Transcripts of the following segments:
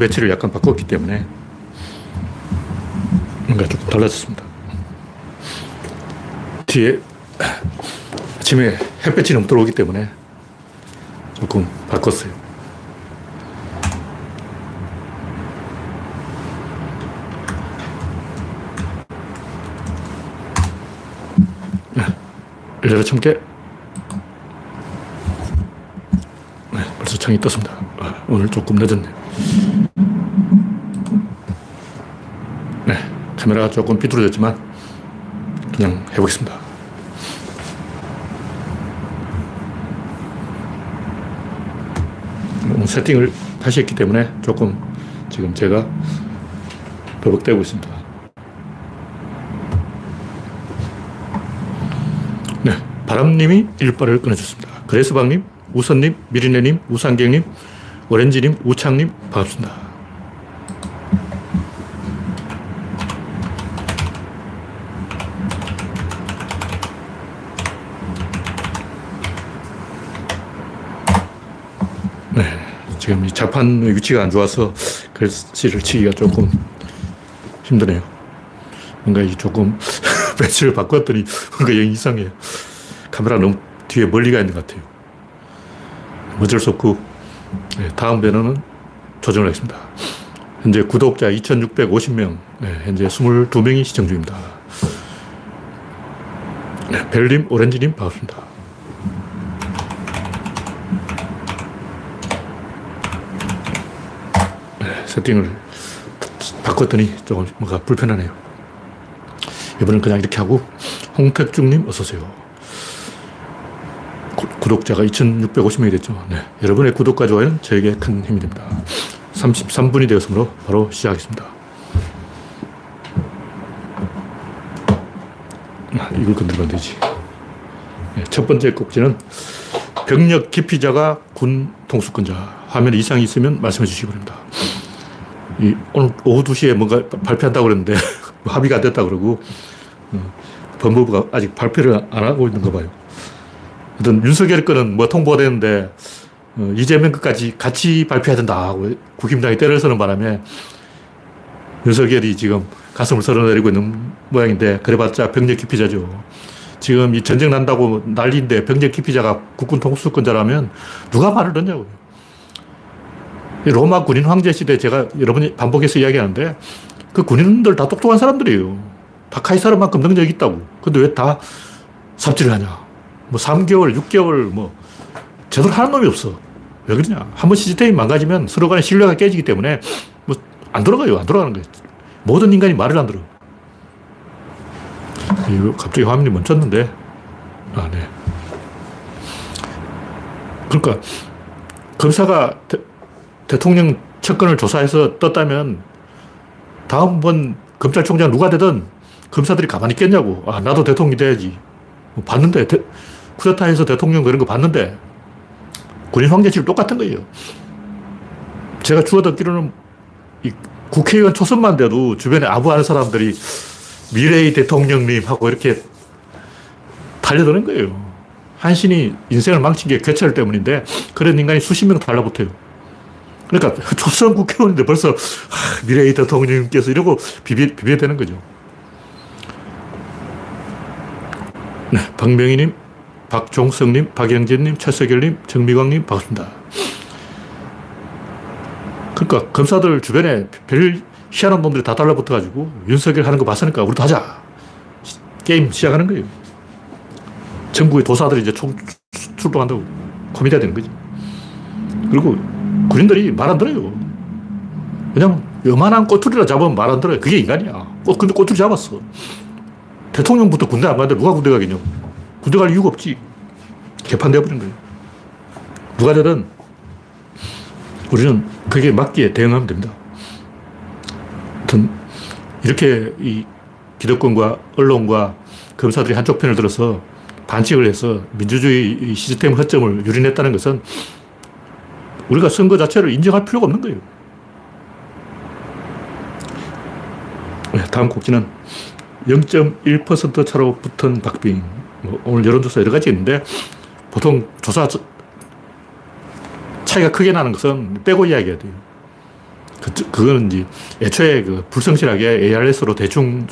배치를 약간 바꿨기 때문에 뭔가 조금 달라졌습니다. 뒤에 아침에 햇볕이 너무 들어오기 때문에 조금 바꿨어요. 열려 참깨. 네, 벌써 창이 떴습니다. 아, 오늘 조금 늦었네요. 네, 카메라가 조금 비뚤어졌지만 그냥 해보겠습니다. 세팅을 다시 했기 때문에 조금 지금 제가 버벅대고 있습니다. 네, 바람님이 일발을 끊어줬습니다. 그레스방님, 우선님, 미리네님, 우상경님, 오렌지님, 우창님, 반갑습니다. 네, 지금 이 자판 위치가 안 좋아서 글씨를 치기가 조금 힘드네요. 뭔가 이 조금 배치를 바꿨더니 뭔가 영 이상해요. 카메라 너무 뒤에 멀리 가 있는 것 같아요. 어쩔 수 없고, 네, 다음 배너는 조정을 하겠습니다. 현재 구독자 2,650명, 네, 현재 22명이 시청 중입니다. 네, 벨님, 오렌지님, 반갑습니다. 네, 세팅을 바꿨더니 조금 뭔가 불편하네요. 이번엔 그냥 이렇게 하고, 홍택중님, 어서오세요. 구독자가 2,650명이 됐죠. 네. 여러분의 구독과 좋아요는 저에게 큰 힘이 됩니다. 33분이 되었으므로 바로 시작하겠습니다. 아, 이걸 건들면 되지. 네. 첫 번째 꼭지는 병력 기피자가 군 통수권자. 화면에 이상이 있으면 말씀해 주시기 바랍니다. 이 오늘 오후 2시에 뭔가 발표한다고 그랬는데 합의가 안 됐다 그러고 어, 법무부가 아직 발표를 안 하고 있는 거 봐요. 어떤 윤석열 거는 뭐 통보가 되는데 어, 이재명 것까지 같이 발표해야 된다 하고 국힘당이 때를 서는 바람에 윤석열이 지금 가슴을 썰어내리고 있는 모양인데 그래봤자 병력 기피자죠. 지금 이 전쟁 난다고 난리인데 병력 기피자가 국군 통수권자라면 누가 말을 듣냐고요. 로마 군인 황제 시대 제가 여러 번 반복해서 이야기하는데 그 군인들 다 똑똑한 사람들이에요. 다 카이사르만큼 능력이 있다고. 근데 왜 다 삽질을 하냐. 뭐 3개월, 6개월 뭐 제대로 하는 놈이 없어. 왜 그러냐. 한번 시스템이 망가지면 서로 간의 신뢰가 깨지기 때문에 뭐 안 들어가요. 안 들어가는 거예요. 모든 인간이 말을 안 들어. 갑자기 화면이 멈췄는데. 아, 네. 그러니까 검사가 대, 대통령 측근을 조사해서 떴다면 다음번 검찰총장 누가 되든 검사들이 가만히 있겠냐고. 아, 나도 대통령이 돼야지. 뭐 봤는데, 대, 쿠데타에서 대통령 그런 거 봤는데, 군인 황제실 똑같은 거예요. 제가 주워 듣기로는 이 국회의원 초선만 돼도 주변에 아부 하는 사람들이 미래의 대통령님 하고 이렇게 달려드는 거예요. 한신이 인생을 망친 게 괴철 때문인데 그런 인간이 수십 명 달라붙어요. 그러니까 초선 국회의원인데 벌써 하, 미래의 대통령님께서 이러고 비비, 비벼야 되는 거죠. 네, 박명희님, 박종성님, 박영진님, 최석열님, 정미광님, 반갑습니다. 그러니까 검사들 주변에 별 희한한 놈들이 다 달라붙어가지고 윤석열 하는 거 봤으니까 우리도 하자. 게임 시작하는 거예요. 전국의 도사들이 이제 총 출동한다고 코미디가 되는 거지. 그리고 군인들이 말 안 들어요. 그냥 요만한 꼬투리라 잡으면 말 안 들어요. 그게 인간이야. 꼭 근데 꼬투리 잡았어. 대통령부터 군대 안 가는데 누가 군대 가겠냐. 군대 갈 이유가 없지. 개판되어버린 거예요. 누가 되든 우리는 그게 맞기에 대응하면 됩니다. 하여튼 이렇게 이 기득권과 언론과 검사들이 한쪽 편을 들어서 반칙을 해서 민주주의 시스템 허점을 유린했다는 것은 우리가 선거 자체를 인정할 필요가 없는 거예요. 네, 다음 곡지는 0.1% 차로 붙은 박빙. 뭐 오늘 여론조사 여러 가지 있는데 보통 조사 차이가 크게 나는 것은 빼고 이야기해야 돼요. 그 그거는 이제 애초에 그 불성실하게 ARS로 대충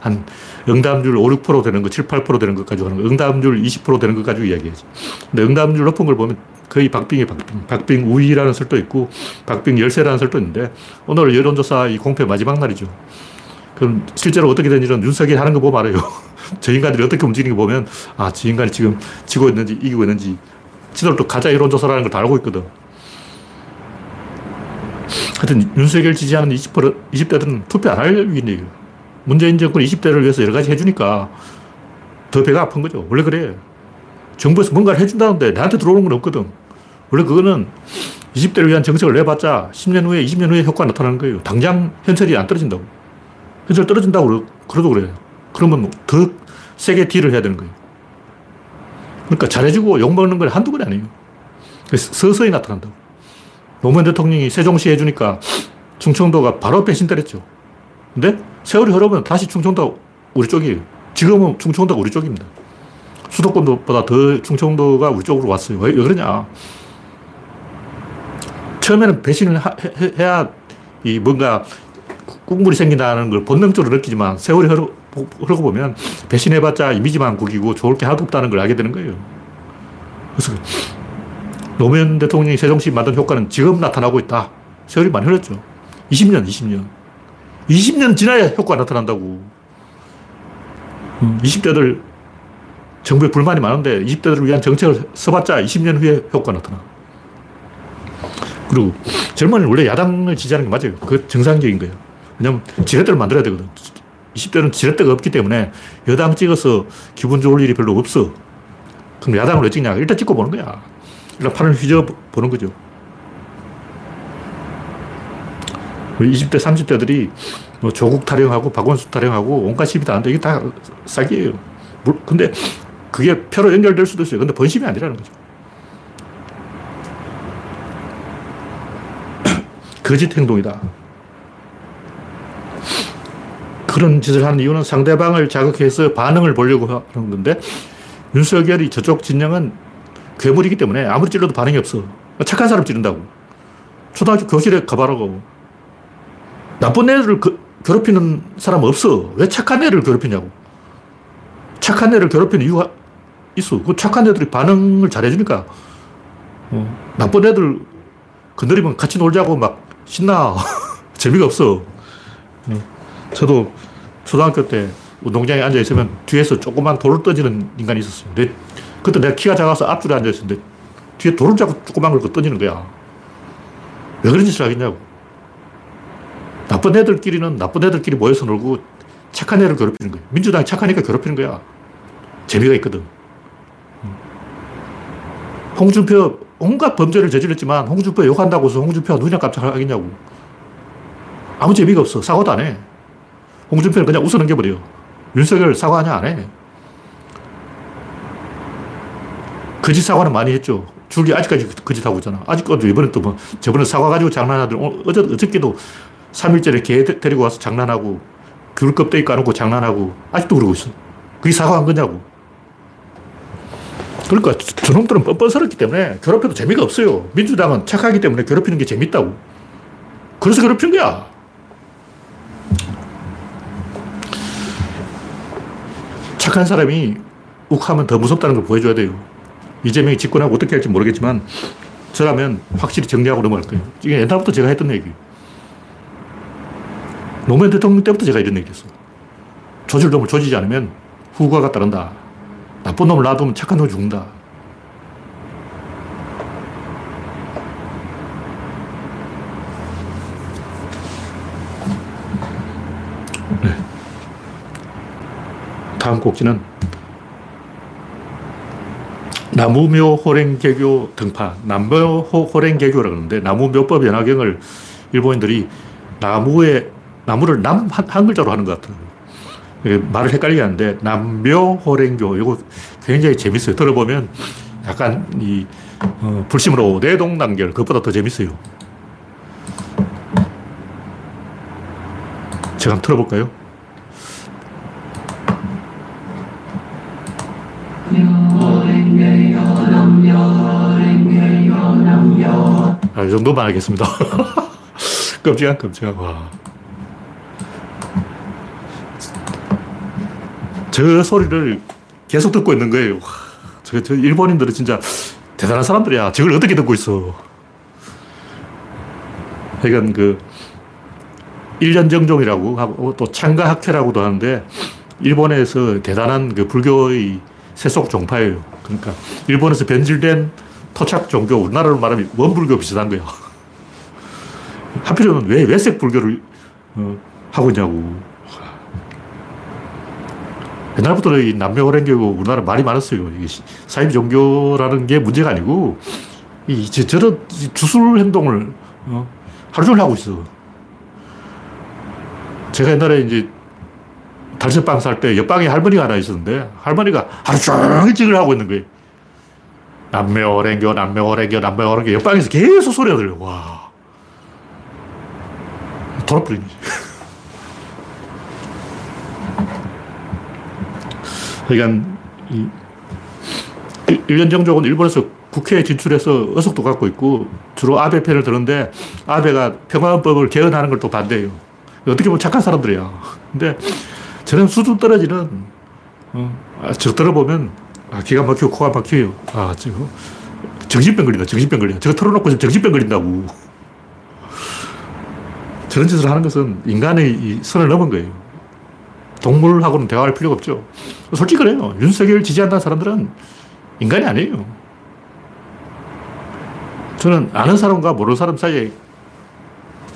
한 응답률 5, 6% 되는 거, 7, 8% 되는 것 가지고 하는 거, 응답률 20% 되는 것 가지고 이야기하지. 근데 응답률 높은 걸 보면 거의 박빙이 박빙. 박빙 우위라는 설도 있고, 박빙 열세라는 설도 있는데, 오늘 여론조사 이 공표 마지막 날이죠. 그럼 실제로 어떻게 된 일은 윤석열이 하는 거 보면 알아요. 저 인간들이 어떻게 움직이는 거 보면, 아, 저 인간이 지금 지고 있는지 이기고 있는지, 지들도 가짜 여론조사라는 걸 다 알고 있거든. 하여튼 윤석열 지지하는 20% 20대들은 투표 안할 위기네요. 문재인 정권 20대를 위해서 여러 가지 해주니까 더 배가 아픈 거죠. 원래 그래. 정부에서 뭔가를 해준다는데 나한테 들어오는 건 없거든. 원래 그거는 20대를 위한 정책을 내봤자 10년 후에, 20년 후에 효과가 나타나는 거예요. 당장 현철이 안 떨어진다고. 현철 떨어진다고 그러도 그래요. 그러면 더 세게 딜을 해야 되는 거예요. 그러니까 잘해주고 욕먹는 건 한두 번이 아니에요. 서서히 나타난다고. 노무현 대통령이 세종시 해주니까 충청도가 바로 배신 때렸죠. 근데 세월이 흐르면 다시 충청도 우리 쪽이에요. 지금은 충청도가 우리 쪽입니다. 수도권보다 더 충청도가 우리 쪽으로 왔어요. 왜, 왜 그러냐. 처음에는 배신을 하, 해, 해야 이 뭔가 국물이 생긴다는 걸 본능적으로 느끼지만 세월이 흐르, 흐르고 보면 배신해봤자 이미지만 구기고 좋을 게 하나도 없다는 걸 알게 되는 거예요. 그래서 노무현 대통령이 세종시 만든 효과는 지금 나타나고 있다. 세월이 많이 흘렀죠. 20년, 20년. 20년 지나야 효과가 나타난다고. 20대들 정부에 불만이 많은데 20대들을 위한 정책을 써봤자 20년 후에 효과가 나타나. 그리고 젊은이는 원래 야당을 지지하는 게 맞아요. 그 정상적인 거예요. 왜냐면 지렛대를 만들어야 되거든. 20대는 지렛대가 없기 때문에 여당 찍어서 기분 좋을 일이 별로 없어. 그럼 야당을 왜 찍냐? 일단 찍고 보는 거야. 일단 판을 휘저 보는 거죠. 20대, 30대들이 뭐 조국 타령하고 박원순 타령하고 온갖 시비 다 하는데 이게 다 사기예요. 근데 그게 표로 연결될 수도 있어요. 근데 본심이 아니라는 거죠. 거짓 행동이다. 그런 짓을 하는 이유는 상대방을 자극해서 반응을 보려고 하는 건데 윤석열이 저쪽 진영은 괴물이기 때문에 아무리 찔러도 반응이 없어. 착한 사람 찌른다고. 초등학교 교실에 가봐라고. 나쁜 애를 그, 괴롭히는 사람 없어. 왜 착한 애를 괴롭히냐고. 착한 애를 괴롭히는 이유가 있어. 그 착한 애들이 반응을 잘해주니까. 어, 나쁜 애들 건드리면 같이 놀자고 막 신나. 재미가 없어. 어, 저도 초등학교 때 운동장에 앉아있으면 뒤에서 조그만 돌을 던지는 인간이 있었어요. 내, 그때 내가 키가 작아서 앞줄에 앉아있었는데 뒤에 돌을 자꾸 조그만 걸 던지는 거야. 왜 그런 짓을 하겠냐고. 나쁜 애들끼리는 나쁜 애들끼리 모여서 놀고 착한 애를 괴롭히는 거야. 민주당이 착하니까 괴롭히는 거야. 재미가 있거든. 홍준표 온갖 범죄를 저질렀지만 홍준표 욕한다고 해서 홍준표가 눈이나 깜짝하겠냐고. 아무 재미가 없어. 사과도 안 해. 홍준표는 그냥 웃어 넘겨버려. 윤석열 사과하냐? 안 해. 거짓 사과는 많이 했죠. 줄기 아직까지 거짓하고 있잖아. 아직까지 이번에 또 뭐, 저번에 사과 가지고 장난하더니, 어제, 어저께도 3일째를 개 데리고 와서 장난하고, 귤 껍데기 까놓고 장난하고, 아직도 그러고 있어. 그게 사과한 거냐고. 그러니까 저놈들은 뻔뻔스럽기 때문에 괴롭혀도 재미가 없어요. 민주당은 착하기 때문에 괴롭히는 게 재밌다고. 그래서 괴롭힌 거야. 착한 사람이 욱하면 더 무섭다는 걸 보여줘야 돼요. 이재명이 집권하고 어떻게 할지 모르겠지만 저라면 확실히 정리하고 넘어갈 거예요. 이게 옛날부터 제가 했던 얘기. 노무현 대통령 때부터 제가 이런 얘기 했어요. 조질놈을 조지지 않으면 후과가 따른다. 나쁜 놈을 놔두면 착한 놈이 죽는다. 네. 다음 곡지는 나무묘 호랭개교 등파. 남묘 호랭개교라고 하는데 나무묘법 연화경을 일본인들이 나무에 나무를 남 한 글자로 하는 것 같아요. 말을 헷갈리게 하는데 남묘호랭교 이거 굉장히 재밌어요. 들어보면 약간 이 어, 불심으로 내동단결 그것보다 더 재밌어요. 제가 한번 틀어볼까요? 아, 이 정도만 하겠습니다. 끔찍한 끔찍한, 와. 저 소리를 계속 듣고 있는 거예요. 저, 저 일본인들은 진짜 대단한 사람들이야. 저걸 어떻게 듣고 있어. 그러니까 그, 일년정종이라고 하고 또 창가학회라고도 하는데 일본에서 대단한 그 불교의 세속 종파예요. 그러니까 일본에서 변질된 토착 종교, 우리나라로 말하면 원불교 비슷한 거야. 하필이면 왜 외색 불교를 어, 하고 있냐고. 옛날부터 이 남묘호랭교고 우리나라 말이 많았어요. 사입 종교라는 게 문제가 아니고 이 저런 주술 행동을 어, 하루 종일 하고 있어. 제가 옛날에 이제 달새빵 살 때 옆방에 할머니가 하나 있었는데 할머니가 하루 종일 찍을 하고 있는 거예요. 남매어랭교, 남매어랭교, 남매어랭교 옆방에서 계속 소리가 들려. 와. 돌아버리니. 그러니까 이 1년 정족은 일본에서 국회에 진출해서 의석도 갖고 있고 주로 아베 편을 드는데 아베가 평화헌법을 개헌하는 걸 또 반대해요. 어떻게 보면 착한 사람들이야. 근데 저런 수준 떨어지는, 어, 아, 저 들어보면, 아, 기가 막히고 코가 막혀요. 아, 저거, 정신병 걸린다, 정신병 걸린다. 저거 털어놓고 정신병 걸린다고. 저런 짓을 하는 것은 인간의 선을 넘은 거예요. 동물하고는 대화할 필요가 없죠. 솔직히 그래요. 윤석열 지지한다는 사람들은 인간이 아니에요. 저는 아는 사람과 모르는 사람 사이에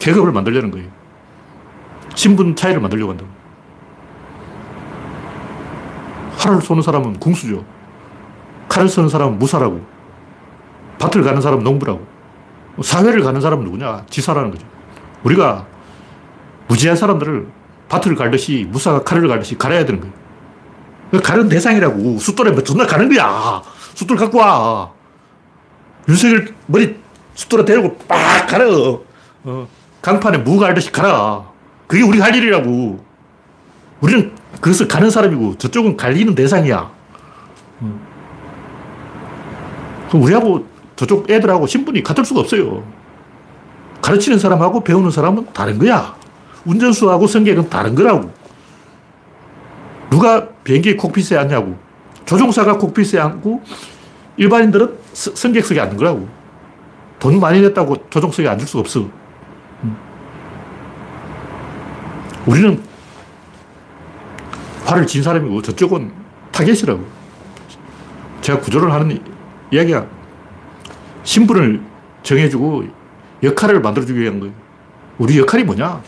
계급을 만들려는 거예요. 신분 차이를 만들려고 한다. 활을 쏘는 사람은 궁수죠. 칼을 쓰는 사람은 무사라고. 밭을 가는 사람은 농부라고. 사회를 가는 사람은 누구냐? 지사라는 거죠. 우리가 무지한 사람들을 밭을 갈듯이 무사가 칼을 갈듯이 갈아야 되는 거예요. 그 가는 대상이라고. 숫돌에 뭐 존나 가는 거야. 숫돌 갖고 와. 윤석열 머리 숫돌에 대고 빡 갈아. 어, 강판에 무 갈듯이 갈아. 그게 우리가 할 일이라고. 우리는 그것을 가는 사람이고 저쪽은 갈리는 대상이야. 그럼 우리하고 저쪽 애들하고 신분이 같을 수가 없어요. 가르치는 사람하고 배우는 사람은 다른 거야. 운전수하고 승객은 다른 거라고. 누가 비행기 콕핏에 앉냐고. 조종사가 콕핏에 앉고 일반인들은 승객석에 앉는 거라고. 돈 많이 냈다고 조종석에 앉을 수가 없어. 우리는 화를 진 사람이고 저쪽은 타겟이라고. 제가 구조를 하는 이야기가 신분을 정해주고 역할을 만들어주기 위한 거예요. 우리 역할이 뭐냐?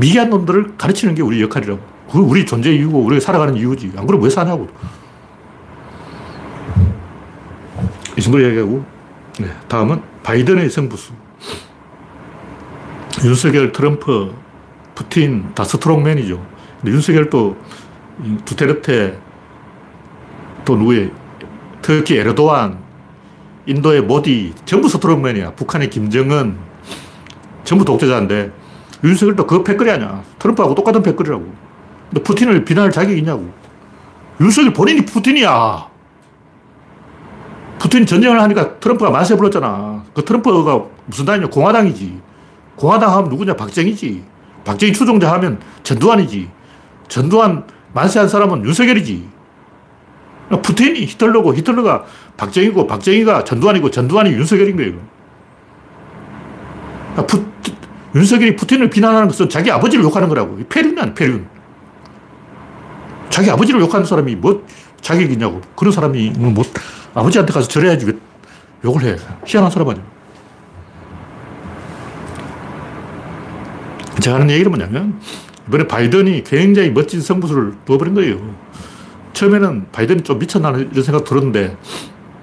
미개한 놈들을 가르치는 게 우리 역할이라고. 그 우리 존재 이유고 우리가 살아가는 이유지. 안 그러면 왜 사냐고. 이 정도 이야기하고, 네, 다음은 바이든의 승부수. 윤석열, 트럼프, 푸틴 다 스트롱맨이죠. 근데 윤석열도 두테르테 또 누구의 터키 에르도안 인도의 모디 전부 스트롱맨이야. 북한의 김정은 전부 독재자인데 윤석열도 그 패거리 아니야. 트럼프하고 똑같은 패거리라고. 근데 푸틴을 비난할 자격이 있냐고. 윤석열 본인이 푸틴이야. 푸틴 전쟁을 하니까 트럼프가 만세 불렀잖아. 그 트럼프가 무슨 당이냐? 공화당이지. 공화당 하면 누구냐? 박정희지. 박정희 추종자 하면 전두환이지. 전두환 만세한 사람은 윤석열이지. 푸틴이 히틀러고 히틀러가 박정희고 박정희가 전두환이고 전두환이 윤석열인 거예요. 푸, 윤석열이 푸틴을 비난하는 것은 자기 아버지를 욕하는 거라고. 폐륜이야, 폐륜. 자기 아버지를 욕하는 사람이 뭐 자격이 있냐고. 그런 사람이 뭐 아버지한테 가서 절해야지 왜 욕을 해. 희한한 사람 아니야. 제가 하는 얘기는 뭐냐면, 이번에 바이든이 굉장히 멋진 승부수를 두어버린 거예요. 처음에는 바이든이 좀 미쳤나 이런 생각 들었는데,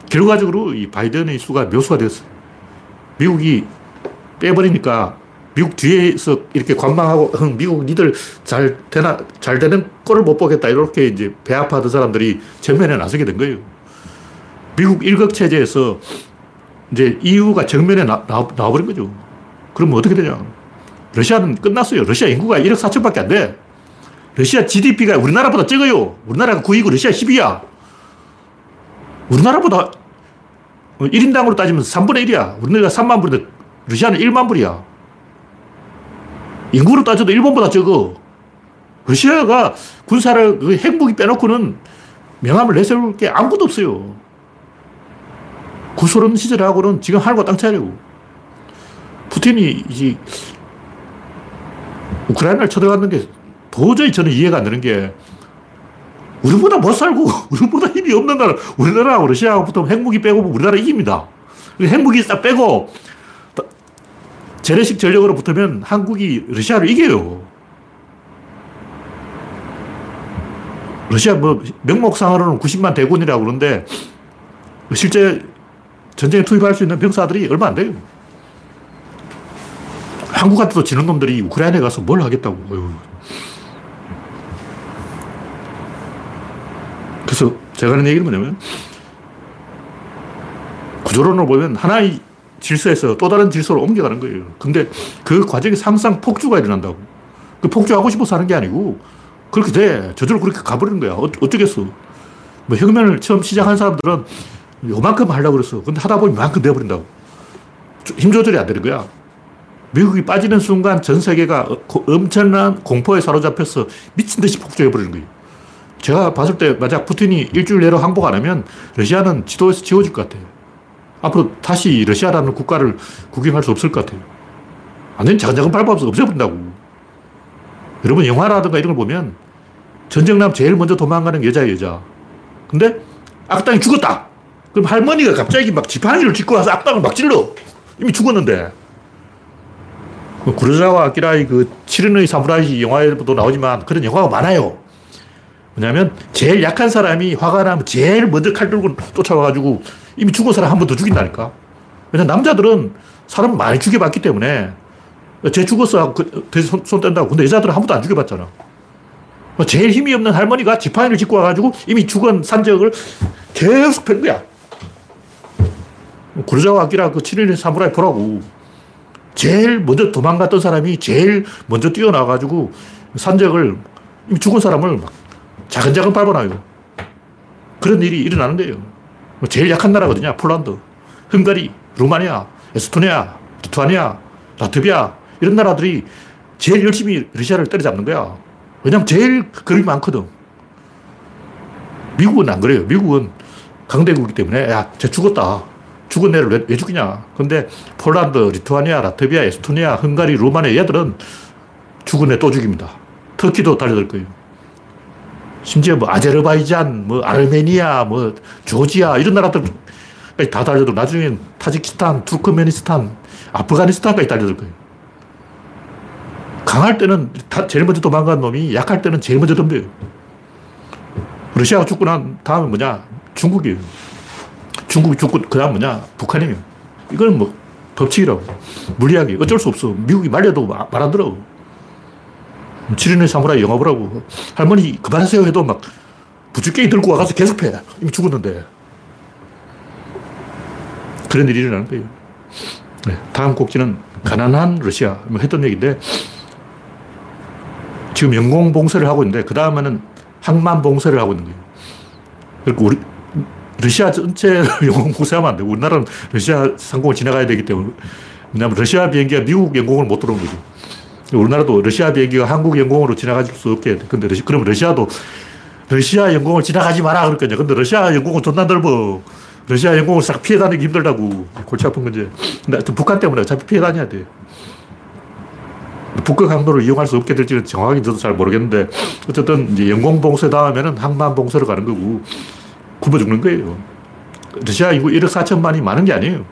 결과적으로 이 바이든의 수가 묘수가 되었어요. 미국이 빼버리니까 미국 뒤에서 이렇게 관망하고, 미국 니들 잘 되나, 잘 되는 꼴을 못 보겠다. 이렇게 이제 배 아파하던 사람들이 전면에 나서게 된 거예요. 미국 일극 체제에서 이제 EU가 정면에 나와버린 거죠. 그러면 어떻게 되냐. 러시아는 끝났어요. 러시아 인구가 1억 4천밖에 안 돼. 러시아 GDP가 우리나라보다 적어요. 우리나라가 9이고 러시아 10이야. 우리나라보다 1인당으로 따지면 3분의 1이야. 우리나라가 3만 불인데 러시아는 1만 불이야. 인구로 따져도 일본보다 적어. 러시아가 군사를 그 핵무기 빼놓고는 명함을 내세울 게 아무것도 없어요. 구소련 시절하고는 지금 하늘과 땅 차이라고. 푸틴이 이 우크라이나를 쳐들어가는 게 도저히 저는 이해가 안 되는 게 우리보다 못 살고 우리보다 힘이 없는 나라 우리나라하고 러시아하고 붙으면 핵무기 빼고 우리나라 이깁니다. 핵무기 싹 빼고 재래식 전력으로 붙으면 한국이 러시아를 이겨요. 러시아 뭐 명목상으로는 90만 대군이라고 그러는데 실제 전쟁에 투입할 수 있는 병사들이 얼마 안 돼요. 한국 한테도 지는 놈들이 우크라이나에 가서 뭘 하겠다고. 어휴. 그래서 제가 하는 얘기는 뭐냐면 구조론을 보면 하나의 질서에서 또 다른 질서로 옮겨가는 거예요. 근데 그 과정에 항상 폭주가 일어난다고. 그 폭주하고 싶어서 하는 게 아니고 그렇게 돼. 저절로 그렇게 가버리는 거야. 어, 어쩌겠어. 뭐 혁명을 처음 시작한 사람들은 요만큼 하려고 그랬어. 근데 하다 보면 이만큼 되어버린다고. 힘 조절이 안 되는 거야. 미국이 빠지는 순간 전 세계가 어, 엄청난 공포에 사로잡혀서 미친 듯이 폭주해버리는 거예요. 제가 봤을 때 만약 푸틴이 일주일 내로 항복 안 하면 러시아는 지도에서 지워질 것 같아요. 앞으로 다시 러시아라는 국가를 구경할 수 없을 것 같아요. 완전히 작은 밟아서 없애버린다고. 여러분 영화라든가 이런 걸 보면 전쟁 남 제일 먼저 도망가는 여자예 여자. 근데 악당이 죽었다. 그럼 할머니가 갑자기 막 지팡이를 짚고 와서 악당을 막 찔러. 이미 죽었는데. 그 구르자와 아키라의 그 7인의 사무라이 영화에도 나오지만 그런 영화가 많아요. 왜냐면 제일 약한 사람이 화가 나면 제일 먼저 칼 들고 쫓아와가지고 이미 죽은 사람 한 번 더 죽인다니까. 왜냐면 남자들은 사람 많이 죽여봤기 때문에 쟤 죽었어. 그, 손, 손 뗀다고. 근데 여자들은 한 번도 안 죽여봤잖아. 뭐 제일 힘이 없는 할머니가 지팡이를 짚고 와가지고 이미 죽은 산적을 계속 팬 거야. 구르자와 아키라 그 7인의 사무라이 보라고. 제일 먼저 도망갔던 사람이 제일 먼저 뛰어나가지고 산적을 이미 죽은 사람을 막 자근자근 밟아놔요. 그런 일이 일어나는 거예요. 뭐 제일 약한 나라거든요. 폴란드, 헝가리, 루마니아, 에스토니아, 리투아니아, 라트비아 이런 나라들이 제일 열심히 러시아를 때려잡는 거야. 왜냐면 제일 그림이 많거든. 미국은 안 그래요. 미국은 강대국이기 때문에 야, 쟤 죽었다. 죽은 애를 왜, 왜 죽이냐. 근데 폴란드, 리투아니아, 라트비아, 에스토니아, 헝가리, 루마니아 얘들은 죽은 애 또 죽입니다. 터키도 달려들 거예요. 심지어 뭐 아제르바이잔, 뭐 아르메니아, 뭐 조지아 이런 나라들 다 달려들 나중엔 타지키스탄, 투르크메니스탄, 아프가니스탄까지 달려들 거예요. 강할 때는 제일 먼저 도망간 놈이 약할 때는 제일 먼저 덤벼요. 러시아가 죽고 난 다음에 뭐냐? 중국이에요. 중국이 죽고 그 다음 뭐냐? 북한이에요. 이건 뭐 법칙이라고. 물리학이 어쩔 수 없어. 미국이 말려도 말 안 들어. 7인의 사무라이 영화 보라고. 할머니 그만하세요 해도 막 부추깽이 들고 와가서 계속 패. 이미 죽었는데. 그런 일이 일어나는 거예요. 네, 다음 곡지는 가난한 러시아. 뭐 했던 얘기인데 지금 영공 봉쇄를 하고 있는데 그 다음에는 항만 봉쇄를 하고 있는 거예요. 그러니까 우리 러시아 전체 영공 봉쇄하면 안 되고 우리나라는 러시아 상공을 지나가야 되기 때문에 왜냐하면 러시아 비행기가 미국 영공을 못 들어오는 거죠. 우리나라도 러시아 비행기가 한국 영공으로 지나갈 수 없게 돼. 근데 러시, 그럼 러시아도 러시아 영공을 지나가지 마라 그랬거든요. 근데 러시아 영공은 존나 넓어. 러시아 영공을 싹 피해 다니기 힘들다고. 골치 아픈 건지. 근데 북한 때문에 어차피 피해 다녀야 돼. 북극 항로를 이용할 수 없게 될지는 정확히 저도 잘 모르겠는데 어쨌든 이제 영공 봉쇄 다음에는 항만 봉쇄로 가는 거고 굶어 죽는 거예요. 러시아 인구 1억 4천만이 많은 게 아니에요.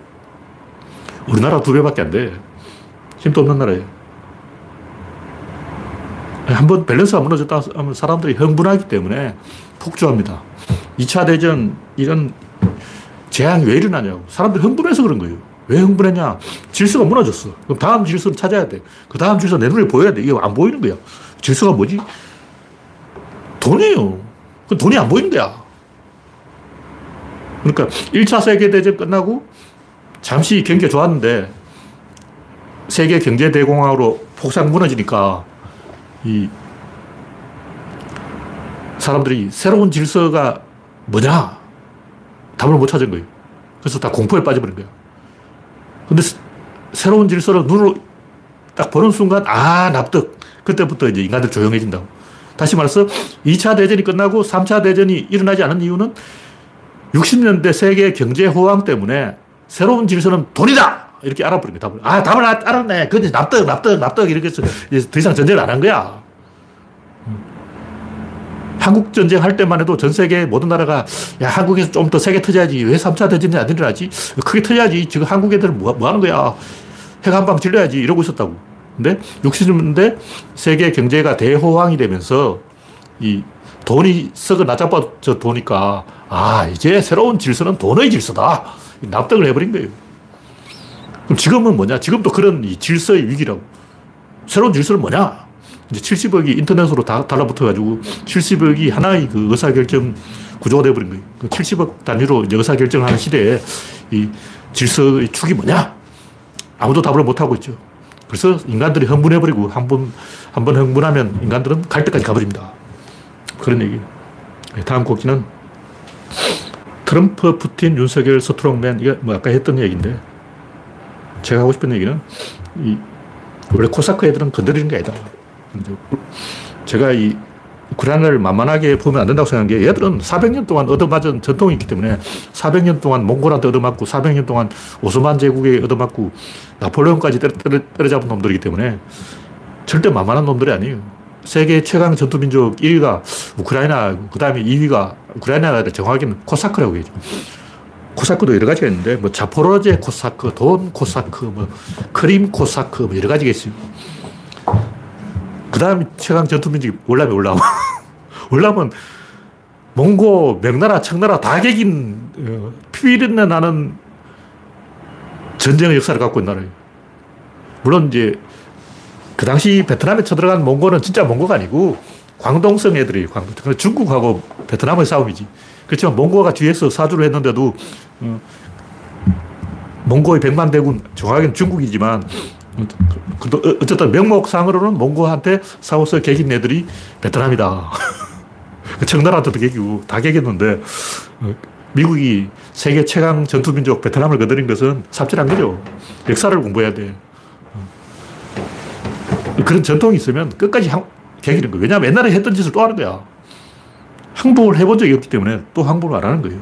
우리나라 두 배밖에 안 돼. 힘도 없는 나라예요. 한번 밸런스가 무너졌다 하면 사람들이 흥분하기 때문에 폭주합니다. 2차 대전 이런 재앙이 왜 일어나냐고. 사람들이 흥분해서 그런 거예요. 왜 흥분했냐? 질서가 무너졌어. 그럼 다음 질서를 찾아야 돼. 그 다음 질서 내 눈에 보여야 돼. 이게 안 보이는 거야. 질서가 뭐지? 돈이에요. 그 돈이 안 보이는 거야. 그러니까 1차 세계대전 끝나고 잠시 경기가 좋았는데 세계 경제대공황으로 폭삭 무너지니까 이 사람들이 새로운 질서가 뭐냐? 답을 못 찾은 거예요. 그래서 다 공포에 빠져버린 거예요. 근데 새로운 질서를 눈으로 딱 보는 순간, 아, 납득. 그때부터 이제 인간들 조용해진다고. 다시 말해서 2차 대전이 끝나고 3차 대전이 일어나지 않은 이유는 60년대 세계 경제 호황 때문에 새로운 질서는 돈이다! 이렇게 알아버린 거야, 답을. 아, 답을 알았네. 근데 납득, 납득, 납득. 이렇게 해서 더 이상 전쟁을 안 한 거야. 한국 전쟁 할 때만 해도 전 세계 모든 나라가 야, 한국에서 좀 더 세게 터져야지. 왜 3차 대전이 안 일어나지? 크게 터져야지. 지금 한국 애들은 뭐, 뭐 하는 거야? 핵 한 방 질러야지. 이러고 있었다고. 근데 60년대 세계 경제가 대호황이 되면서 이 돈이 썩어 낮아져 도니까 아, 이제 새로운 질서는 돈의 질서다. 납득을 해버린 거예요. 그럼 지금은 뭐냐? 지금도 그런 이 질서의 위기라고. 새로운 질서는 뭐냐? 이제 70억이 인터넷으로 다 달라붙어가지고 70억이 하나의 그 의사결정 구조가 되어버린 거예요. 그 70억 단위로 의사결정을 하는 시대에 이 질서의 축이 뭐냐? 아무도 답을 못하고 있죠. 그래서 인간들이 흥분해버리고 한 번, 한 번 흥분하면 인간들은 갈 때까지 가버립니다. 그런 얘기 네, 다음 곡지는 트럼프, 푸틴, 윤석열, 서트롱맨, 이게 뭐 아까 했던 얘기인데 제가 하고 싶은 얘기는 이 원래 코사크 애들은 건드리는 게 아니다. 제가 이 우크라이나를 만만하게 보면 안 된다고 생각한 게 얘들은 400년 동안 얻어맞은 전통이 있기 때문에 400년 동안 몽골한테 얻어맞고 400년 동안 오스만 제국에 얻어맞고 나폴레옹까지 때려, 때려 잡은 놈들이기 때문에 절대 만만한 놈들이 아니에요. 세계 최강 전투민족 1위가 우크라이나, 그 다음에 2위가 우크라이나가 정확하게는 코사크라고 해죠. 코사크도 여러 가지가 있는데, 뭐 자포로제 코사크, 돈 코사크, 뭐 크림 코사크, 뭐 여러 가지가 있어요. 그 다음 최강 전투민족이 월남이 월남. 월남은 몽고, 명나라, 청나라 다 개긴 어, 피비린내 나는 전쟁의 역사를 갖고 있는 나라예요. 물론 이제 그 당시 베트남에 쳐들어간 몽고는 진짜 몽고가 아니고 광동성 애들이 광동. 중국하고 베트남의 싸움이지. 그렇지만 몽고가 뒤에서 사주를 했는데도 어, 몽고의 백만 대군 정확하게는 중국이지만 어, 어쨌든 명목상으로는 몽고한테 싸워서 개긴 애들이 베트남이다. 청나라한테도 개기고 다 개겼는데 어, 미국이 세계 최강 전투민족 베트남을 거드린 것은 삽질한 거죠. 역사를 공부해야 돼. 어. 그런 전통이 있으면 끝까지 개기는 거예요. 왜냐하면 옛날에 했던 짓을 또 하는 거야. 항복을 해본 적이 없기 때문에 또 항복을 안 하는 거예요.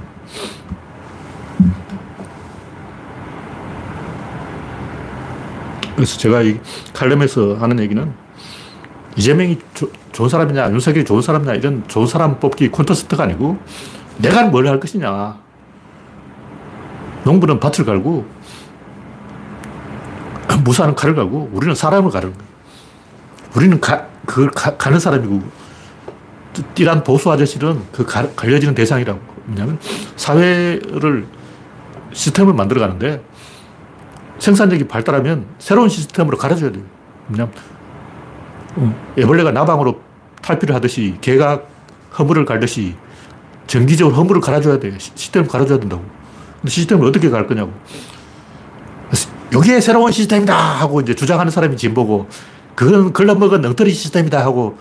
그래서 제가 이 칼럼에서 하는 얘기는 이재명이 조, 좋은 사람이냐, 윤석열이 좋은 사람이냐, 이런 좋은 사람 뽑기 콘테스트가 아니고 내가 뭘 할 것이냐. 농부는 밭을 갈고 무사는 칼을 갈고 우리는 사람을 가르는 거예요. 우리는 가, 그걸 가, 가는 사람이고 띠란 보수 아저씨는 그 가, 갈려지는 대상이라고. 왜냐하면 사회를 시스템을 만들어 가는데 생산력이 발달하면 새로운 시스템으로 갈아줘야 돼요. 왜냐하면 어, 애벌레가 나방으로 탈피를 하듯이 개가 허물을 갈듯이 정기적으로 허물을 갈아줘야 돼요. 시스템을 갈아줘야 된다고. 근데 시스템을 어떻게 갈 거냐고. 여기에 새로운 시스템이다 하고 이제 주장하는 사람이 진보고 그건 글러먹은 엉터리 시스템이다 하고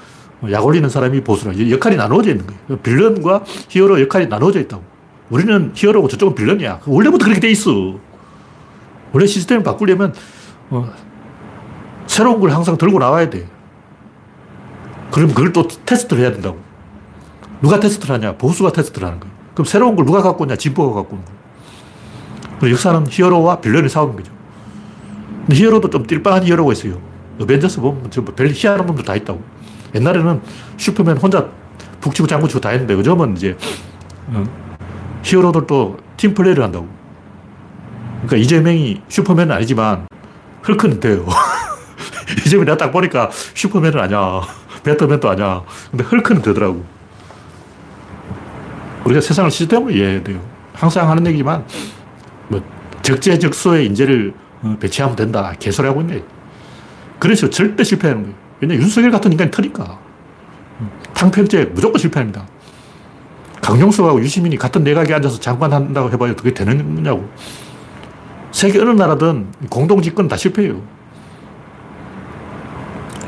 약 올리는 사람이 보수라. 역할이 나눠져 있는 거예요. 빌런과 히어로 역할이 나눠져 있다고. 우리는 히어로고 저쪽은 빌런이야. 원래부터 그렇게 돼 있어. 원래 시스템을 바꾸려면 어, 새로운 걸 항상 들고 나와야 돼. 그럼 그걸 또 테스트를 해야 된다고. 누가 테스트를 하냐? 보수가 테스트를 하는 거예요. 그럼 새로운 걸 누가 갖고 있냐? 진보가 갖고 있는 거예요. 역사는 히어로와 빌런이 싸우는 거죠. 근데 히어로도 좀 띨빵한 히어로가 있어요. 어벤져스 보면 별 희한한 놈들 다 있다고. 옛날에는 슈퍼맨 혼자 북치고 장구치고 다 했는데 요즘은 이제 어, 히어로들도 팀플레이를 한다고. 그러니까 이재명이 슈퍼맨은 아니지만 헐크는 돼요. 이재명이 내가 딱 보니까 슈퍼맨은 아니야. 배트맨도 아니야. 근데 헐크는 되더라고. 우리가 세상을 시스템으로 이해해야 돼요. 항상 하는 얘기지만 뭐 적재적소의 인재를 어, 배치하면 된다. 개소리 하고 있네. 그래서 절대 실패하는 거예요. 왜냐 윤석열 같은 인간이 터니까. 탕평제 무조건 실패합니다. 강용석하고 유시민이 같은 내각에 앉아서 장관 한다고 해봐요. 그게 되는 거냐고. 세계 어느 나라든 공동집권 다 실패해요.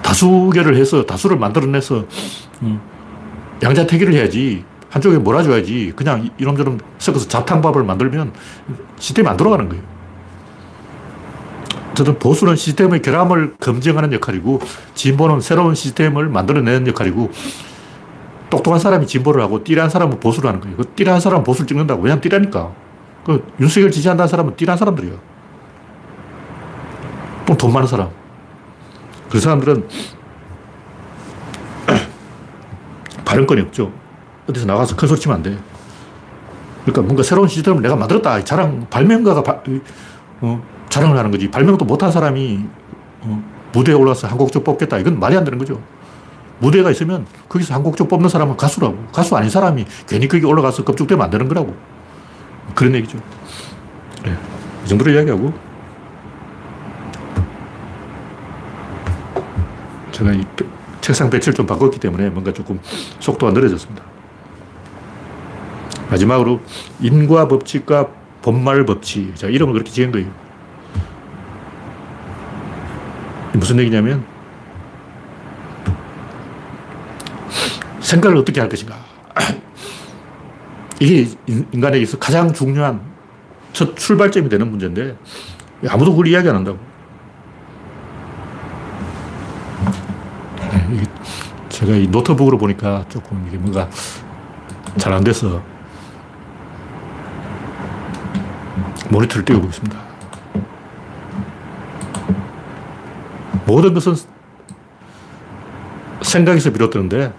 다수결을 해서 다수를 만들어내서 음, 양자택일을 해야지 한쪽에 몰아줘야지 그냥 이놈저놈 섞어서 자탕밥을 만들면 시스템이 안 돌아가는 거예요. 저는 보수는 시스템의 결함을 검증하는 역할이고 진보는 새로운 시스템을 만들어내는 역할이고 똑똑한 사람이 진보를 하고 띠란 사람은 보수를 하는 거예요. 그 띠란 사람은 보수를 찍는다고. 왜냐면 띠라니까. 그 윤석열 지지한다는 사람은 띠란 사람들이에요. 돈 많은 사람. 그 사람들은 발언권이 없죠. 어디서 나가서 큰 소리 치면 안 돼. 그러니까 뭔가 새로운 시스템을 내가 만들었다. 자랑, 발명가가 바, 어, 자랑을 하는 거지. 발명도 못한 사람이 어, 무대에 올라서 한곡적 뽑겠다. 이건 말이 안 되는 거죠. 무대가 있으면 거기서 한곡적 뽑는 사람은 가수라고. 가수 아닌 사람이 괜히 거기 올라가서 급죽되면 안 되는 거라고. 그런 얘기죠. 네. 이 정도로 이야기하고. 제가 이 책상 배치를 좀 바꿨기 때문에 뭔가 조금 속도가 느려졌습니다. 마지막으로 인과 법칙과 본말 법칙. 자, 이름을 그렇게 지은 거예요. 무슨 얘기냐면 생각을 어떻게 할 것인가. 이게 인간에게 서 가장 중요한 첫 출발점이 되는 문제인데 아무도 그걸 이야기 안 한다고. 네, 제가 이 노트북으로 보니까 조금 이게 뭔가 잘 안 돼서 모니터를 띄워보겠습니다. 모든 것은 생각에서 비롯되는데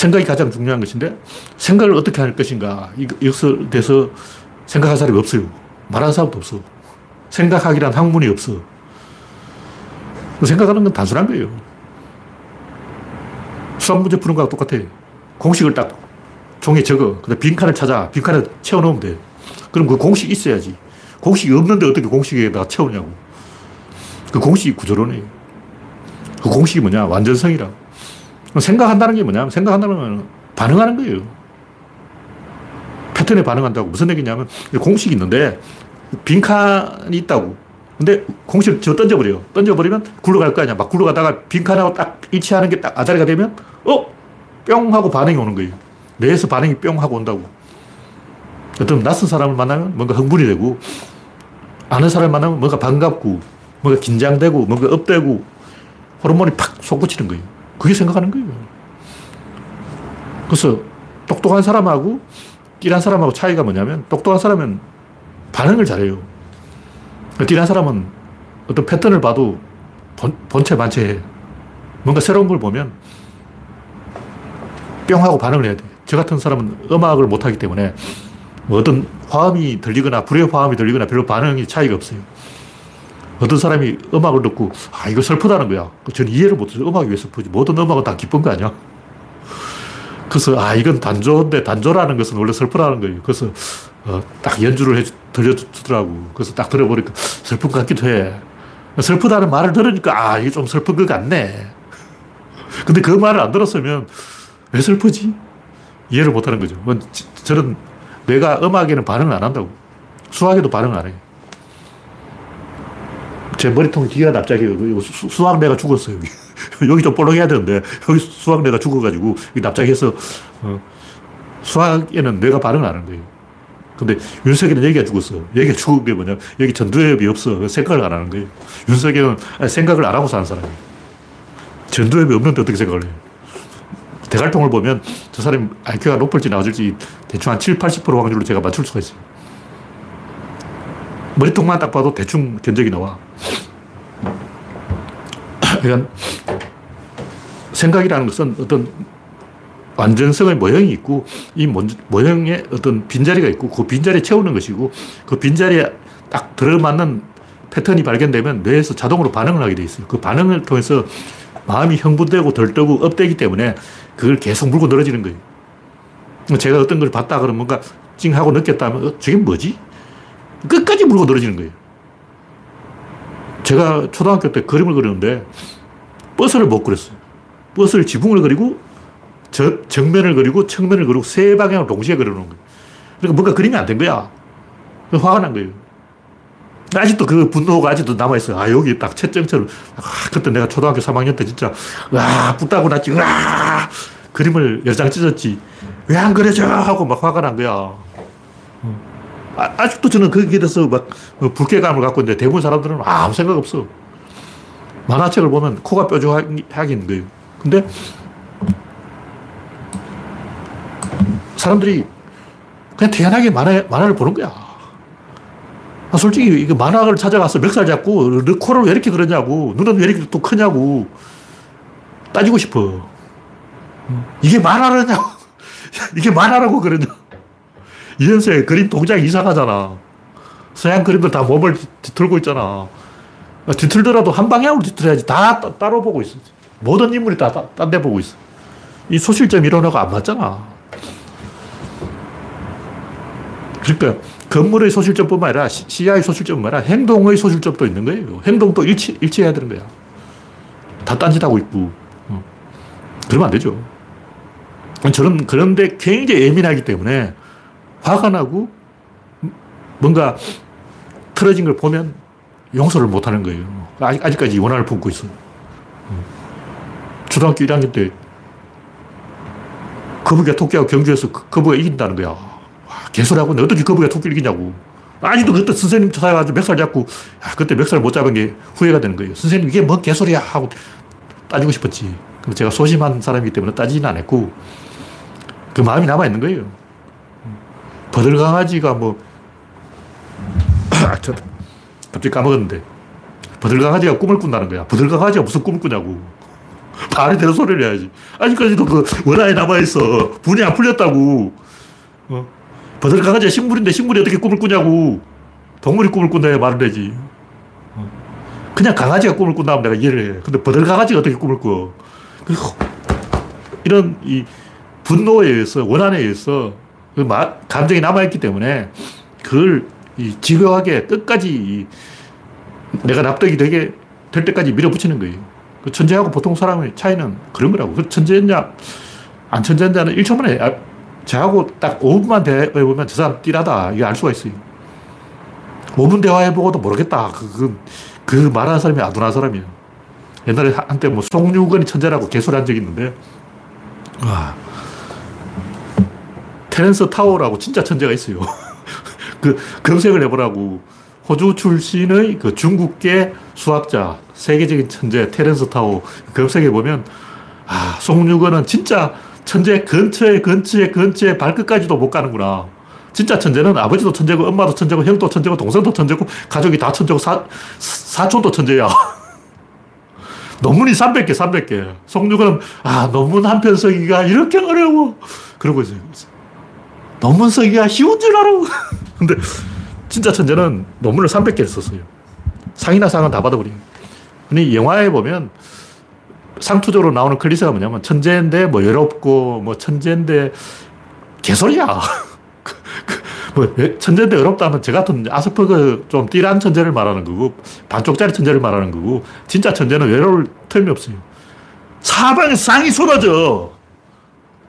생각이 가장 중요한 것인데 생각을 어떻게 할 것인가 이것에 대해서 생각할 사람이 없어요. 말하는 사람도 없어. 생각하기란 학문이 없어. 생각하는 건 단순한 거예요. 수학 문제 푸는 거하고 똑같아. 공식을 딱 종이에 적어. 근데 빈칸을 찾아. 빈칸에 채워놓으면 돼. 그럼 그 공식이 있어야지. 공식이 없는데 어떻게 공식에다 채우냐고. 그 공식이 구조론이에요. 그 공식이 뭐냐? 완전성이라. 생각한다는 게 뭐냐면 생각한다는 건 반응하는 거예요. 패턴에 반응한다고. 무슨 얘기냐면 공식이 있는데 빈칸이 있다고. 근데 공식을 저 던져버려요. 던져버리면 굴러갈 거 아니야. 막 굴러가다가 빈칸하고 딱 일치하는 게 딱 아다리가 되면 어? 뿅 하고 반응이 오는 거예요. 뇌에서 반응이 뿅 하고 온다고. 어떤 낯선 사람을 만나면 뭔가 흥분이 되고 아는 사람을 만나면 뭔가 반갑고 뭔가 긴장되고 뭔가 업되고 호르몬이 팍 솟구치는 거예요. 그게 생각하는 거예요. 그래서 똑똑한 사람하고 띠란 사람하고 차이가 뭐냐면 똑똑한 사람은 반응을 잘해요. 띠란 사람은 어떤 패턴을 봐도 본, 본체 만체해. 뭔가 새로운 걸 보면 뿅 하고 반응을 해야 돼. 저 같은 사람은 음악을 못하기 때문에 뭐 어떤 화음이 들리거나 불의 화음이 들리거나 별로 반응이 차이가 없어요. 어떤 사람이 음악을 듣고 아 이거 슬프다는 거야. 저는 이해를 못해서 음악이 왜 슬프지? 모든 음악은 다 기쁜 거 아니야? 그래서 아 이건 단조인데 단조라는 것은 원래 슬프라는 거예요. 그래서 어, 딱 연주를 해 들려주더라고. 그래서 딱 들어보니까 슬픈 것 같기도 해. 슬프다는 말을 들으니까 아 이게 좀 슬픈 것 같네. 근데 그 말을 안 들었으면 왜 슬프지? 이해를 못 하는 거죠. 뭐, 저는 뇌가 음악에는 반응을 안 한다고. 수학에도 반응 안 해요. 제 머리통 뒤가 납작해요. 수, 학내가 죽었어요. 여기 좀 볼록해야 되는데, 여기 수학내가 죽어가지고, 납작해서, 어, 수학에는 뇌가 반응 안 하는 거예요. 근데 윤석열은 여기가 죽었어. 여기가 죽은 게 뭐냐. 여기 전두엽이 없어. 생각을 안 하는 거예요. 윤석열은 생각을 안 하고 사는 사람이에요. 전두엽이 없는데 어떻게 생각을 해요? 대갈통을 보면 저 사람이 IQ가 높을지 낮을지 대충 한 7, 80% 확률로 제가 맞출 수가 있어요. 머리통만 딱 봐도 대충 견적이 나와. 그러니까 생각이라는 것은 어떤 완전성의 모형이 있고 이 모형에 어떤 빈자리가 있고 그 빈자리에 채우는 것이고 그 빈자리에 딱 들어맞는 패턴이 발견되면 뇌에서 자동으로 반응을 하게 돼 있어요. 그 반응을 통해서 마음이 흥분되고 덜떠고 업되기 때문에 그걸 계속 물고 늘어지는 거예요. 제가 어떤 걸 봤다 그러면 뭔가 찡하고 느꼈다면 어, 저게 뭐지? 끝까지 물고 늘어지는 거예요. 제가 초등학교 때 그림을 그리는데 버스를 못 그렸어요. 버스를 지붕을 그리고 저, 정면을 그리고 측면을 그리고 세 방향을 동시에 그려놓은 거예요. 그러니까 뭔가 그림이 안 된 거야. 화가 난 거예요. 아직도 그 분노가 아직도 남아있어요. 아, 여기 딱 채점처럼. 아, 그때 내가 초등학교 3학년 때 진짜, 와, 붙다고 났지. 와, 그림을 열 장 찢었지. 왜 안 그려져? 하고 막 화가 난 거야. 아, 직도 저는 거기에 대해서 막뭐 불쾌감을 갖고 있는데 대부분 사람들은 아무 생각 없어. 만화책을 보면 코가 뾰족하게 거예요. 근데 사람들이 그냥 태연하게 만화, 만화를 보는 거야. 아, 솔직히 이거 만화를 찾아가서 멱살 잡고 너 코를 왜 이렇게 그러냐고 눈은 왜 이렇게 또 크냐고 따지고 싶어. 이게 만화라냐고. 이게 만화라고 그러냐. 이현세 그림 동작이 이상하잖아. 서양 그림들 다 몸을 뒤틀고 있잖아. 뒤틀더라도 한 방향으로 뒤틀어야지. 다 따, 로 보고 있어. 모든 인물이 다 딴 데 보고 있어. 이 소실점 이론하고 안 맞잖아. 그러니까 건물의 소실점뿐만 아니라 시야의 소실점뿐만 아니라 행동의 소실점도 있는 거예요. 행동도 일치, 일치해야 되는 거야. 다 딴짓하고 있고. 어. 그러면 안 되죠. 저는 그런데 굉장히 예민하기 때문에 화가 나고 뭔가 틀어진 걸 보면 용서를 못 하는 거예요. 아직, 아직까지 원한을 품고 있어요. 초등학교 1학년 때 거북이가 토끼하고 경주에서 그, 거북이가 이긴다는 거야. 와, 개소리하고 어떻게 거북이가 토끼를 이기냐고. 아직도 그때 선생님 찾아가지고 멱살 잡고, 야, 그때 멱살 못 잡은 게 후회가 되는 거예요. 선생님, 이게 뭔 개소리야? 하고 따지고 싶었지. 근데 제가 소심한 사람이기 때문에 따지는 안 했고, 그 마음이 남아있는 거예요. 버들강아지가 뭐, 아, 저, 갑자기 까먹었는데. 버들강아지가 꿈을 꾼다는 거야. 버들강아지가 무슨 꿈을 꾸냐고. 말이 되는 소리를 해야지. 아직까지도 그 원화에 남아있어. 분이 안 풀렸다고. 어? 버들강아지가 식물인데 식물이 어떻게 꿈을 꾸냐고. 동물이 꿈을 꾼다 말을 되지. 어? 그냥 강아지가 꿈을 꾼다면 내가 이해를 해. 근데 버들강아지가 어떻게 꿈을 꿔. 이런 이 분노에 의해서, 원한에 의해서 그 감정이 남아있기 때문에 그걸 집요하게 끝까지 내가 납득이 되게 될 때까지 밀어붙이는 거예요. 그 천재하고 보통 사람의 차이는 그런 거라고. 그 천재냐, 안 천재냐는 1초 만에, 아, 저하고 딱 5분만 대화해보면 저 사람 띠라다. 이게 알 수가 있어요. 5분 대화해보고도 모르겠다. 그, 그, 그 말하는 사람이 아둔한 사람이에요. 옛날에 한때 뭐 송유건이 천재라고 개소리 한 적이 있는데, 와. 테렌스 타오라고 진짜 천재가 있어요. 그 검색을 해보라고. 호주 출신의 그 중국계 수학자, 세계적인 천재 테렌스 타오 검색해 보면, 아, 송유근은 진짜 천재 근처에 근처에 근처에 발끝까지도 못 가는구나. 진짜 천재는 아버지도 천재고 엄마도 천재고 형도 천재고 동생도 천재고 가족이 다 천재고 사, 사촌도 천재야. 논문이 300개, 300개. 송유근은 아, 논문 한 편 쓰기가 이렇게 어려워. 그러고 있어요. 논문 쓰기가 쉬운 줄 알아. 근데 진짜 천재는 논문을 300개를 썼어요. 상이나 상은 다 받아버려요. 아니, 영화에 보면 상투적으로 나오는 클리셰가 뭐냐면 천재인데 뭐 외롭고 뭐 천재인데 개소리야. 뭐 천재인데 어렵다면 저 같은 아스퍼그 좀 띠란 천재를 말하는 거고 반쪽짜리 천재를 말하는 거고 진짜 천재는 외로울 틈이 없어요. 사방에 상이 쏟아져.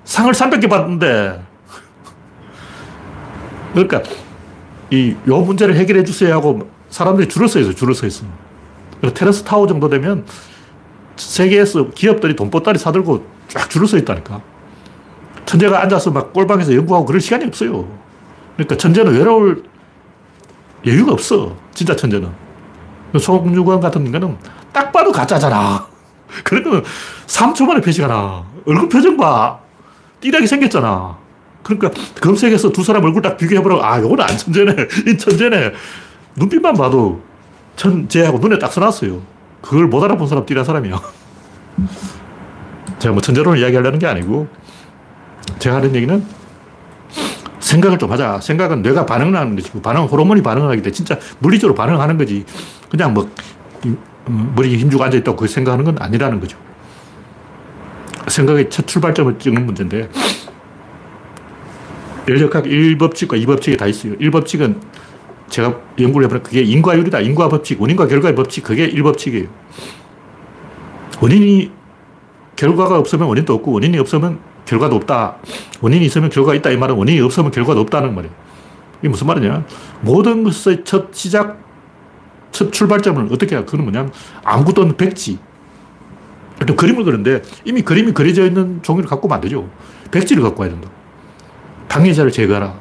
상을 300개 받는데 그러니까 이 요 문제를 해결해 주세요 하고 사람들이 줄을 서 있어요. 줄을 서 있어. 테라스 타워 정도 되면 세계에서 기업들이 돈보따리 사들고 쫙 줄을 서 있다니까. 천재가 앉아서 막 꼴방에서 연구하고 그럴 시간이 없어요. 그러니까 천재는 외로울 여유가 없어. 진짜 천재는. 송유관 같은 인간은 딱 봐도 가짜잖아. 그러면 3초 만에 표시가 얼굴 표정 봐. 띠라게 생겼잖아. 그러니까 검색해서 두 사람 얼굴 딱 비교해보라고. 아, 요거는 안 천재네. 이 천재네. 눈빛만 봐도 천재하고 눈에 딱 써놨어요. 그걸 못 알아본 사람 띠란 사람이야. 제가 뭐 천재론을 이야기하려는 게 아니고, 제가 하는 얘기는 생각을 좀 하자. 생각은 뇌가 반응을 하는 것이고, 반응, 호르몬이 반응을 하기 때문에 진짜 물리적으로 반응하는 거지. 그냥 뭐, 음, 머리에 힘주고 앉아있다고 그 생각하는 건 아니라는 거죠. 생각의 첫 출발점을 찍는 문제인데, 인력학 1법칙과 2법칙이 다 있어요. 1법칙은 제가 연구를 해보면 그게 인과율이다. 인과 법칙, 원인과 결과의 법칙, 그게 1법칙이에요. 원인이, 결과가 없으면 원인도 없고, 원인이 없으면 결과도 없다. 원인이 있으면 결과가 있다. 이 말은 원인이 없으면 결과도 없다는 말이에요. 이게 무슨 말이냐. 모든 것의 첫 시작, 첫 출발점을 어떻게 해야 그건 뭐냐면 아무 또는 백지. 또 그림을 그리는데 이미 그림이 그려져 있는 종이를 갖고 오면 안 되죠. 백지를 갖고 와야 된다. 방해자를 제거하라.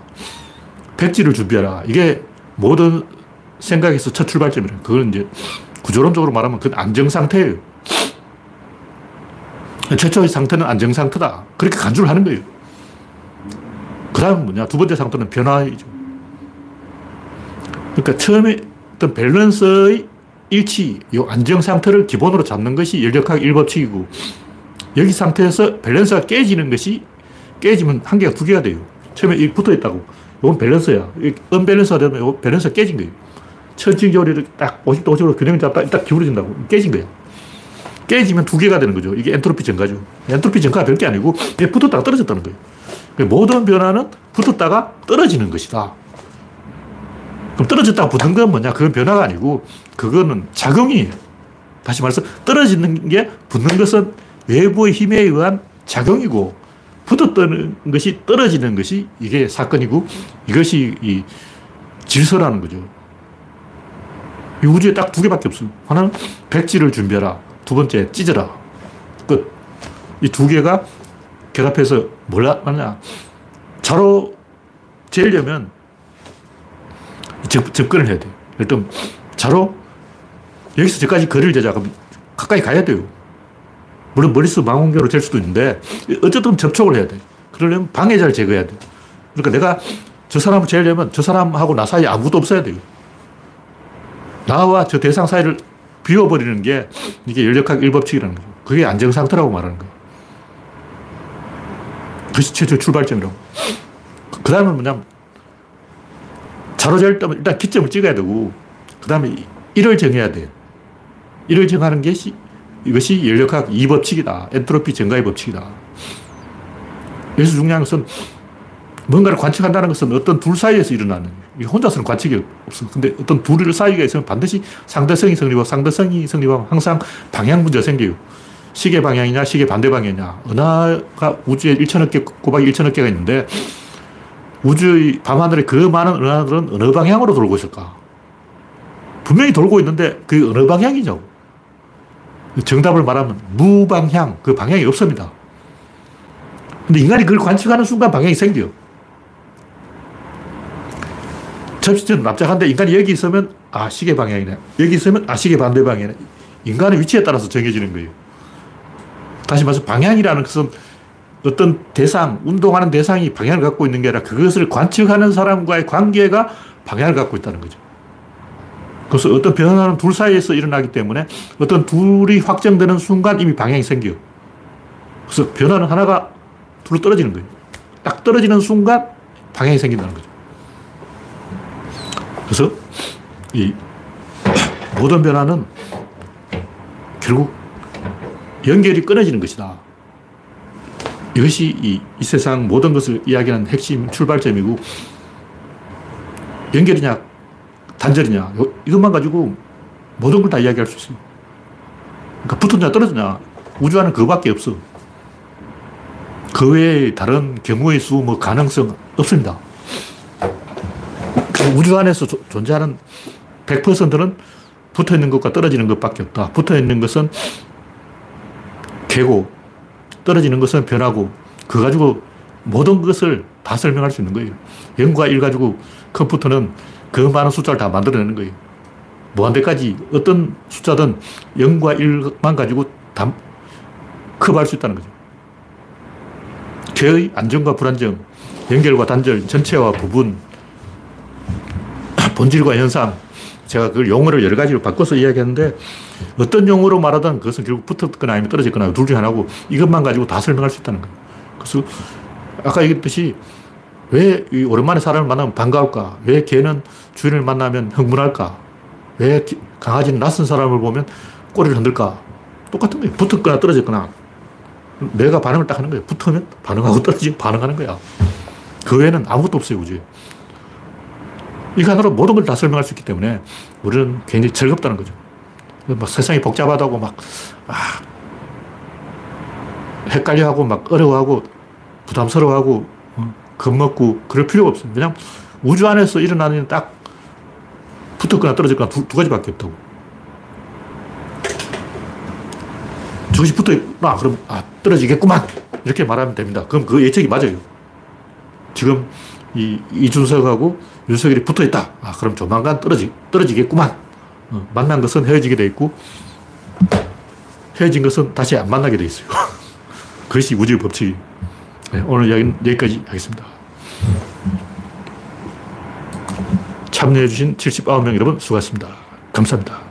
백지를 준비하라. 이게 모든 생각에서 첫 출발점이에요. 그건 이제 구조론적으로 말하면 그건 안정상태예요. 최초의 상태는 안정상태다. 그렇게 간주를 하는 거예요. 그 다음은 뭐냐? 두 번째 상태는 변화이죠. 그러니까 처음에 어떤 밸런스의 일치, 이 안정 상태를 기본으로 잡는 것이 열역학 1법칙이고, 여기 상태에서 밸런스가 깨지는 것이 깨지면 한 개가 두 개가 돼요. 처음에 이 붙어 있다고. 이건 밸런스야. 언밸런스가 되면 이 밸런스가 깨진 거예요. 천칭저울을 딱 50도 50으로 균형 잡다 딱 기울어진다고. 깨진 거야. 깨지면 두 개가 되는 거죠. 이게 엔트로피 증가죠. 엔트로피 증가가 별게 아니고 붙었다가 떨어졌다는 거예요. 그러니까 모든 변화는 붙었다가 떨어지는 것이다. 그럼 떨어졌다가 붙은 건 뭐냐? 그건 변화가 아니고 그거는 작용이에요. 다시 말해서 떨어지는 게 붙는 것은 외부의 힘에 의한 작용이고 붙었다는 것이 떨어지는 것이 이게 사건이고 이것이 이 질서라는 거죠. 이 우주에 딱 두 개밖에 없어요. 하나는 백지를 준비해라. 두 번째, 찢어라. 끝. 이 두 개가 결합해서 뭘 하냐. 자로 재려면 접, 접근을 해야 돼요. 일단 자로 여기서 저까지 거리를 재자. 그럼 가까이 가야 돼요. 물론 머릿속 망원경으로 잴 수도 있는데 어쨌든 접촉을 해야 돼. 그러려면 방해자를 제거해야 돼. 그러니까 내가 저 사람을 제려면 저 사람하고 나 사이에 아무도 없어야 돼요. 나와 저 대상 사이를 비워버리는 게 이게 연력학 일법칙이라는 거죠. 그게 안정상태라고 말하는 거예요. 그것이 최초 출발점이라고. 그 다음은 뭐냐면, 자로재를 뜨면 일단 기점을 찍어야 되고, 그 다음에 일을 정해야 돼. 일을 정하는 것 이, 이것이 연력학 2법칙이다. 엔트로피 증가의 법칙이다. 여기서 중요한 것은 뭔가를 관측한다는 것은 어떤 둘 사이에서 일어나는 혼자서는 관측이 없어. 근데 어떤 둘 사이가 있으면 반드시 상대성이 성립하고 상대성이 성립하면 항상 방향 문제가 생겨요. 시계 방향이냐, 시계 반대 방향이냐. 은하가 우주에 1천억 개, 꼬박이 1천억 개가 있는데 우주의 밤하늘에 그 많은 은하들은 어느 방향으로 돌고 있을까? 분명히 돌고 있는데 그 어느 방향이냐고. 정답을 말하면 무방향, 그 방향이 없습니다. 근데 인간이 그걸 관측하는 순간 방향이 생겨요. 접시처럼 납작한데 인간이 여기 있으면 아 시계 방향이네. 여기 있으면 아 시계 반대 방향이네. 인간의 위치에 따라서 정해지는 거예요. 다시 말해서 방향이라는 것은 어떤 대상, 운동하는 대상이 방향을 갖고 있는 게 아니라 그것을 관측하는 사람과의 관계가 방향을 갖고 있다는 거죠. 그래서 어떤 변화는 둘 사이에서 일어나기 때문에 어떤 둘이 확정되는 순간 이미 방향이 생겨요. 그래서 변화는 하나가 둘로 떨어지는 거예요. 딱 떨어지는 순간 방향이 생긴다는 거죠. 그래서 이 모든 변화는 결국 연결이 끊어지는 것이다. 이것이 이, 이 세상 모든 것을 이야기하는 핵심 출발점이고 연결이냐 단절이냐 이것만 가지고 모든 걸 다 이야기할 수 있어요. 그러니까 붙었냐 떨어졌냐 우주 안은 그거밖에 없어. 그 외에 다른 경우의 수, 뭐 가능성 없습니다. 우주 안에서 조, 존재하는 100%는 붙어 있는 것과 떨어지는 것밖에 없다. 붙어 있는 것은 개고, 떨어지는 것은 변하고, 그 가지고 모든 것을 다 설명할 수 있는 거예요. 0과 1 가지고 컴퓨터는 그 많은 숫자를 다 만들어내는 거예요. 무한대까지 어떤 숫자든 0과 1만 가지고 다 커버할 수 있다는 거죠. 개의 안정과 불안정, 연결과 단절, 전체와 부분, 본질과 현상. 제가 그 용어를 여러 가지로 바꿔서 이야기하는데 어떤 용어로 말하든 그것은 결국 붙었거나 아니면 떨어졌거나 둘 중에 하나고 이것만 가지고 다 설명할 수 있다는 거예요. 그래서 아까 얘기했듯이 왜 오랜만에 사람을 만나면 반가울까? 왜 개는 주인을 만나면 흥분할까? 왜 강아지는 낯선 사람을 보면 꼬리를 흔들까? 똑같은 거예요. 붙었거나 떨어졌거나. 내가 반응을 딱 하는 거예요. 붙으면 반응하고 떨어지면 반응하는 거야. 그 외에는 아무것도 없어요, 우주에. 인간으로 모든 걸 다 설명할 수 있기 때문에 우리는 굉장히 즐겁다는 거죠. 막 세상이 복잡하다고 막, 아, 헷갈려하고 막 어려워하고 부담스러워하고 어, 겁먹고 그럴 필요가 없어요. 그냥 우주 안에서 일어나는 딱 붙었거나 떨어졌거나 두, 두 가지밖에 없다고. 저것이 붙어 있구나. 그럼, 아, 떨어지겠구만. 이렇게 말하면 됩니다. 그럼 그 예측이 맞아요. 지금 이 이준석하고 윤석열이 붙어 있다. 아, 그럼 조만간 떨어지, 떨어지겠구만. 어, 만난 것은 헤어지게 돼 있고, 헤어진 것은 다시 안 만나게 돼 있어요. 그것이 우주의 법칙이. 네, 오늘 여기, 여기까지 하겠습니다. 참여해주신 79명 여러분 수고하셨습니다. 감사합니다.